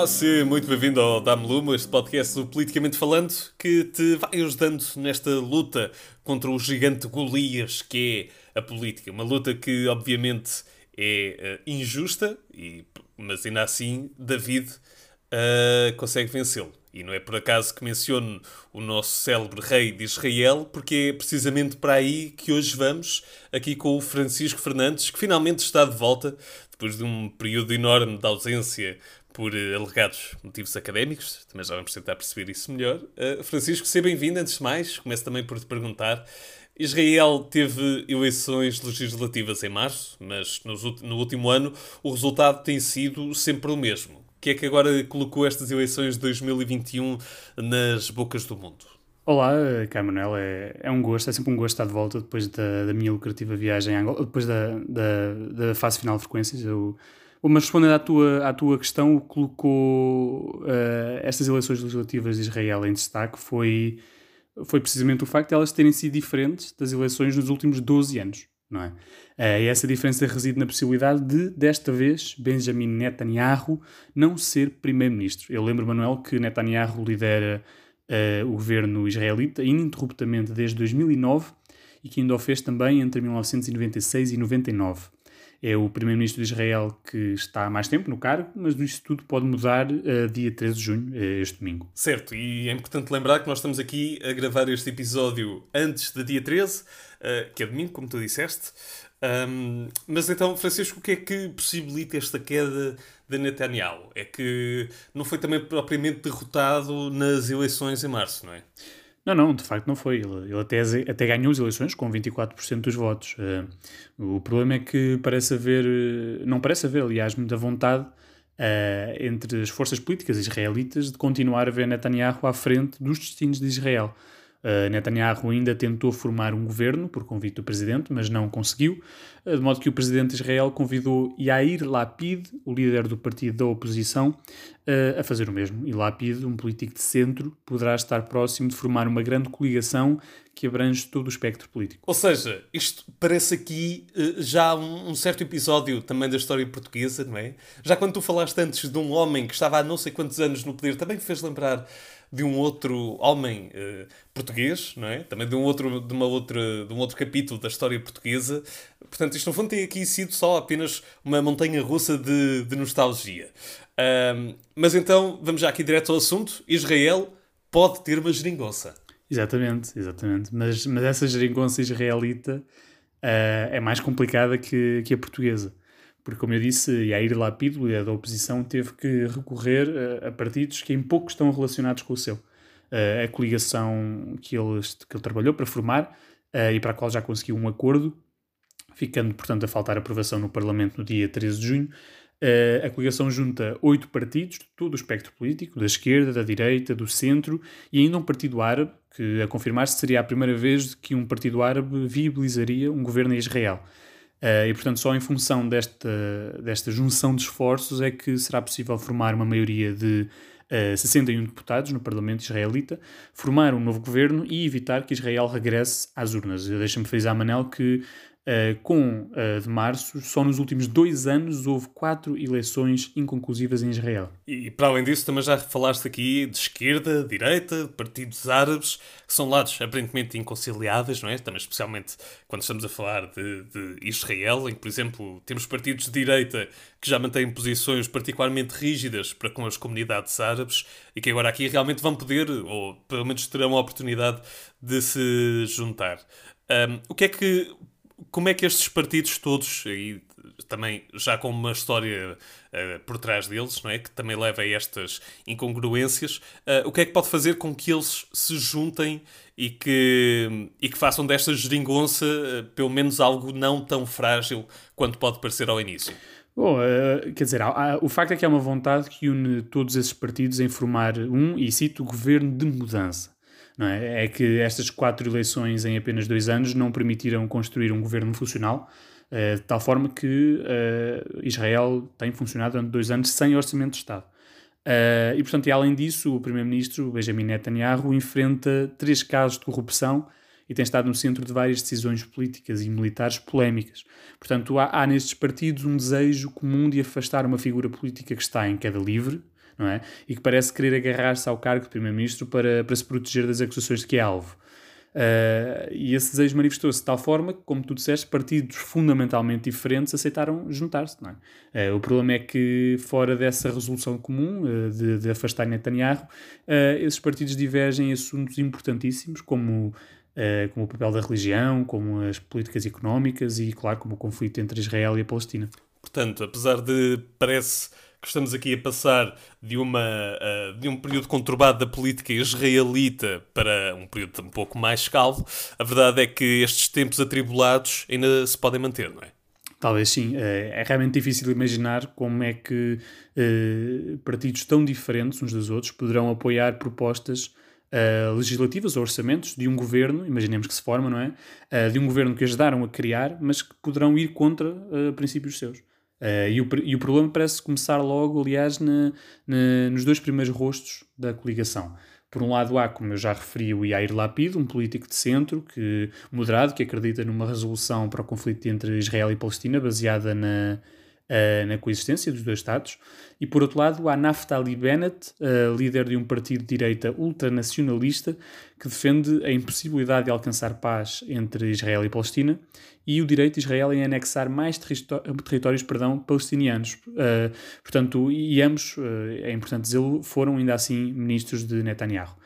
Olá, seja muito bem-vindo ao Dame Lumo, este podcast do Politicamente Falando que te vai ajudando nesta luta contra o gigante Golias que é a política. Uma luta que, obviamente, é uh, injusta, e, mas ainda assim, David uh, consegue vencê-lo. E não é por acaso que menciono o nosso célebre rei de Israel, porque é precisamente para aí que hoje vamos, aqui com o Francisco Fernandes, que finalmente está de volta, depois de um período enorme de ausência por uh, alegados motivos académicos, também já vamos tentar perceber isso melhor. Uh, Francisco, seja bem-vindo, antes de mais, começo também por te perguntar. Israel teve eleições legislativas em março, mas no último ano o resultado tem sido sempre o mesmo que é que agora colocou estas eleições de 2021 nas bocas do mundo? Olá, Caio Manuel, é, é um gosto, é sempre um gosto estar de volta depois da, da minha lucrativa viagem a Angola, depois da, da, da, fase final de frequências. Eu, mas respondendo à tua, à tua questão, o que colocou uh, estas eleições legislativas de Israel em destaque foi, foi precisamente o facto de elas terem sido diferentes das eleições nos últimos 12 anos não é? Uh, e essa diferença reside na possibilidade de, desta vez, Benjamin Netanyahu não ser primeiro-ministro. Eu lembro, Manuel, que Netanyahu lidera uh, o governo israelita ininterruptamente desde 2009 e que ainda o fez também entre 1996 e 99. É o primeiro-ministro de Israel que está há mais tempo no cargo, mas isso tudo pode mudar uh, dia 13 de junho, este domingo. Certo, e é importante lembrar que nós estamos aqui a gravar este episódio antes de dia 13 uh, que é domingo, como tu disseste. Um, mas então, Francisco, o que é que possibilita esta queda de Netanyahu? É que não foi também propriamente derrotado nas eleições em março, não é? Não, não, de facto não foi. Ele, ele até, até ganhou as eleições com 24% dos votos. Uh, o problema é que parece haver, não parece haver, aliás, muita vontade uh, entre as forças políticas israelitas de continuar a ver Netanyahu à frente dos destinos de Israel. Uh, Netanyahu ainda tentou formar um governo por convite do presidente, mas não conseguiu, uh, de modo que o presidente de Israel convidou Yair Lapid, o líder do partido da oposição, uh, a fazer o mesmo. E Lapid, um político de centro, poderá estar próximo de formar uma grande coligação que abrange todo o espectro político. Ou seja, isto parece aqui já um, certo episódio também da história portuguesa, não é? Já quando tu falaste antes de um homem que estava há não sei quantos anos no poder, também me fez lembrar de um outro homem uh, português, não é? Também de um outro de uma outra de um outro capítulo da história portuguesa. Portanto, isto no fundo tem aqui sido só apenas uma montanha russa de, de nostalgia. Um, mas então, vamos já aqui direto ao assunto. Israel pode ter uma geringonça. Exatamente, exatamente. Mas, mas essa geringonça israelita uh, é mais complicada que, que a portuguesa porque, como eu disse, Yair Lapid, o líder da oposição, teve que recorrer a, a partidos que em pouco estão relacionados com o seu. Uh, a coligação que ele, que ele trabalhou para formar uh, e para a qual já conseguiu um acordo, ficando, portanto, a faltar aprovação no Parlamento no dia 13 de junho. A coligação junta oito partidos de todo o espectro político, da esquerda, da direita, do centro e ainda um partido árabe, que a confirmar-se seria a primeira vez que um partido árabe viabilizaria um governo em Israel. Uh, e, portanto, só em função desta, desta junção de esforços é que será possível formar uma maioria de uh, eh, 61 deputados no Parlamento israelita, formar um novo governo e evitar que Israel regresse às urnas. Deixa-me frisar, Manel, que Uh, com uh, de março, só nos últimos dois anos houve quatro eleições inconclusivas em Israel. E, para além disso, também já falaste aqui de esquerda, direita, partidos árabes, que são lados aparentemente inconciliáveis, não é? Também especialmente quando estamos a falar de, de Israel, em que, por exemplo, temos partidos de direita que já mantêm posições particularmente rígidas para com as comunidades árabes e que agora aqui realmente vão poder, ou pelo menos terão a oportunidade de se juntar. Um, o que é que como é que estes partidos todos, e também já com uma história uh, por trás deles, não é? que também leva a estas incongruências, uh, o que é que pode fazer com que eles se juntem e que, e que façam desta geringonça uh, pelo menos algo não tão frágil quanto pode parecer ao início? Bom, quer dizer, o facto é que há uma vontade que une todos esses partidos em formar um, e cito, governo de mudança. É? é que estas quatro eleições em apenas dois anos não permitiram construir um governo funcional, uh, de tal forma que uh, Israel tem funcionado durante dois anos sem orçamento de Estado. Uh, e, portanto, e além disso, o primeiro-ministro Benjamin Netanyahu enfrenta três casos de corrupção e tem estado no centro de várias decisões políticas e militares polémicas. Portanto, há, há nestes partidos um desejo comum de afastar uma figura política que está em queda livre, não é? E que parece querer agarrar-se ao cargo de primeiro-ministro para, para se proteger das acusações de que é alvo. Uh, e esse desejo manifestou-se de tal forma que, como tu disseste, partidos fundamentalmente diferentes aceitaram juntar-se. Uh, o problema é que, fora dessa resolução comum uh, de, de, afastar Netanyahu, esses partidos divergem em assuntos importantíssimos, como, como o papel da religião, como as políticas económicas e, claro, como o conflito entre Israel e a Palestina. Portanto, apesar de parece que estamos aqui a passar de, uma, uh, de um período conturbado da política israelita para um período um pouco mais calmo, a verdade é que estes tempos atribulados ainda se podem manter, não é? Talvez sim. Eh, é realmente difícil imaginar como é que uh, partidos tão diferentes uns dos outros poderão apoiar propostas uh, legislativas ou orçamentos de um governo, imaginemos que se forma, não é? De um governo que ajudaram a criar, mas que poderão ir contra princípios seus. Uh, e, o, e o problema parece começar logo, aliás, na, na, nos dois primeiros rostos da coligação. Por um lado há, como eu já referi, o Yair Lapid, um político de centro, que, moderado, que acredita numa resolução para o conflito entre Israel e Palestina baseada na, uh, na coexistência dos dois Estados. E por outro lado, há Naftali Bennett, uh, líder de um partido de direita ultranacionalista, que defende a impossibilidade de alcançar paz entre Israel e Palestina e o direito de Israel em anexar mais territórios perdão, palestinianos. Uh, portanto, e ambos, é importante dizê-lo, foram ainda assim ministros de Netanyahu.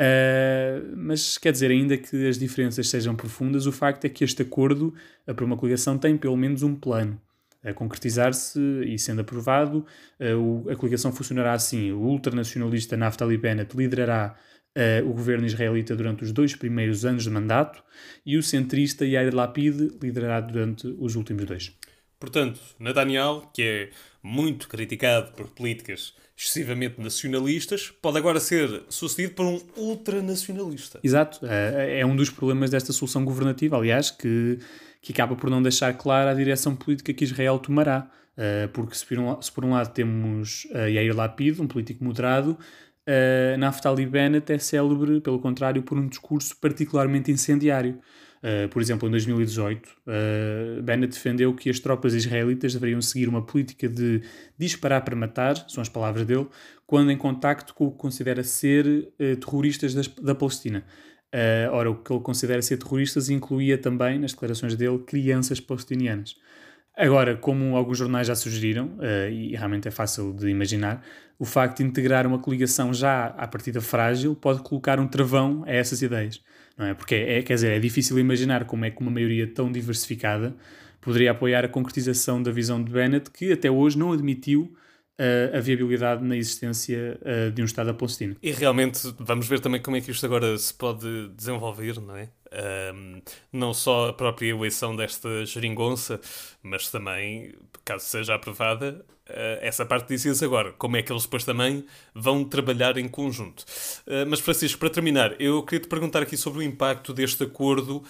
Uh, mas quer dizer, ainda que as diferenças sejam profundas, o facto é que este acordo para uma coligação tem pelo menos um plano a concretizar-se e sendo aprovado, a coligação funcionará assim. O ultranacionalista Naftali Bennett liderará o governo israelita durante os dois primeiros anos de mandato e o centrista Yair Lapid liderará durante os últimos dois. Portanto, Netanyahu, que é muito criticado por políticas excessivamente nacionalistas, pode agora ser sucedido por um ultranacionalista. Exato. É um dos problemas desta solução governativa, aliás, que que acaba por não deixar clara a direção política que Israel tomará. Uh, porque se por, um, se por, um, lado temos uh, Yair Lapid, um político moderado, uh, Naftali Bennett é célebre, pelo contrário, por um discurso particularmente incendiário. Uh, por exemplo, em 2018, uh, Bennett defendeu que as tropas israelitas deveriam seguir uma política de disparar para matar, são as palavras dele, quando em contacto com o que considera ser uh, terroristas das, da Palestina. Uh, ora, o que ele considera ser terroristas incluía também, nas declarações dele, crianças palestinianas. Agora, como alguns jornais já sugeriram, uh, e realmente é fácil de imaginar, o facto de integrar uma coligação já à partida frágil pode colocar um travão a essas ideias. Não é? Porque, é, quer dizer, é difícil imaginar como é que uma maioria tão diversificada poderia apoiar a concretização da visão de Bennett, que até hoje não admitiu a viabilidade na existência de um Estado palestino. E realmente vamos ver também como é que isto agora se pode desenvolver, não é? Um, não só a própria eleição desta geringonça, mas também, caso seja aprovada, uh, essa parte dizia-se agora, como é que eles depois também vão trabalhar em conjunto. Uh, mas, Francisco, para terminar, eu queria te perguntar aqui sobre o impacto deste acordo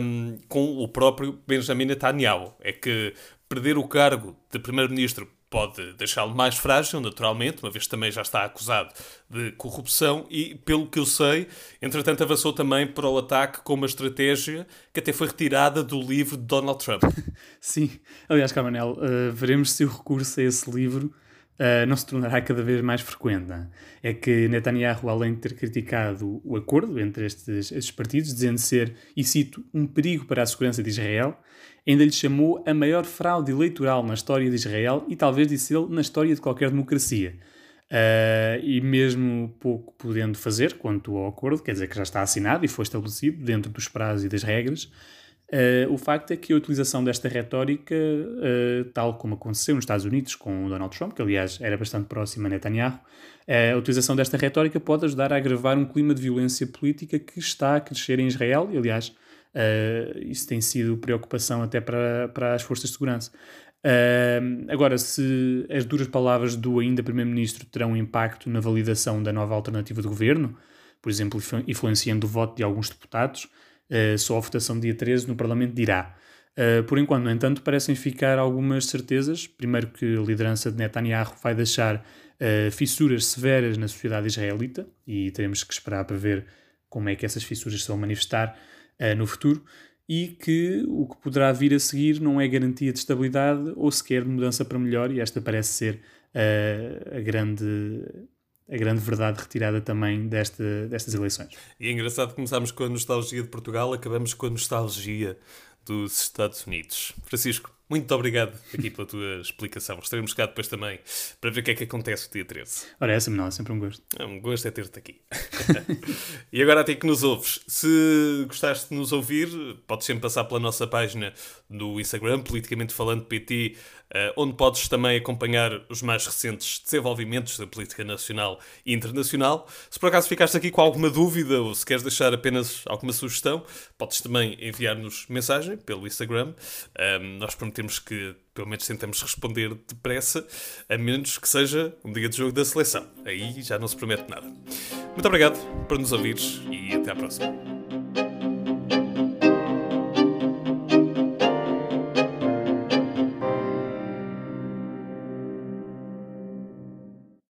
um, com o próprio Benjamin Netanyahu. É que perder o cargo de primeiro-ministro pode deixá-lo mais frágil, naturalmente, uma vez que também já está acusado de corrupção e, pelo que eu sei, entretanto avançou também para o ataque com uma estratégia que até foi retirada do livro de Donald Trump. Sim, aliás, Camanel, uh, veremos se o recurso a esse livro uh, não se tornará cada vez mais frequente. É? que Netanyahu, além de ter criticado o acordo entre estes, estes partidos, dizendo ser, e cito, um perigo para a segurança de Israel, ainda lhe chamou a maior fraude eleitoral na história de Israel e talvez, disse ele, na história de qualquer democracia. Uh, e mesmo pouco podendo fazer quanto ao acordo, quer dizer que já está assinado e foi estabelecido dentro dos prazos e das regras, uh, o facto é que a utilização desta retórica, uh, tal como aconteceu nos Estados Unidos com o Donald Trump, que aliás era bastante próximo a Netanyahu, a utilização desta retórica pode ajudar a agravar um clima de violência política que está a crescer em Israel e, aliás, Uh, isso tem sido preocupação até para, para as forças de segurança. Uh, agora, se as duras palavras do ainda Primeiro-Ministro terão impacto na validação da nova alternativa de governo, por exemplo, influenciando o voto de alguns deputados, uh, só a votação dia 13 no Parlamento dirá. Uh, por enquanto, no entanto, parecem ficar algumas certezas. Primeiro, que a liderança de Netanyahu vai deixar uh, fissuras severas na sociedade israelita e teremos que esperar para ver como é que essas fissuras se vão manifestar uh, no futuro e que o que poderá vir a seguir não é garantia de estabilidade ou sequer de mudança para melhor, e esta parece ser a grande a grande verdade retirada também desta, destas eleições. E é engraçado começarmos com a nostalgia de Portugal, acabamos com a nostalgia dos Estados Unidos. Francisco, muito obrigado aqui pela tua explicação. Estaremos cá depois também para ver o que é que acontece no dia 13. Ora, essa não, é sempre um gosto. É um gosto é ter-te aqui. e agora até que nos ouves. Se gostaste de nos ouvir, podes sempre passar pela nossa página do Instagram, Politicamente Falando PT, eh, onde podes também acompanhar os mais recentes desenvolvimentos da política nacional e internacional. Se por acaso ficaste aqui com alguma dúvida ou se queres deixar apenas alguma sugestão, podes também enviar-nos mensagem pelo Instagram. Um, nós prometemos temos que, pelo menos, tentamos responder depressa, a menos que seja um dia de jogo da seleção. Aí já não se promete nada. Muito obrigado por nos ouvires e até à próxima.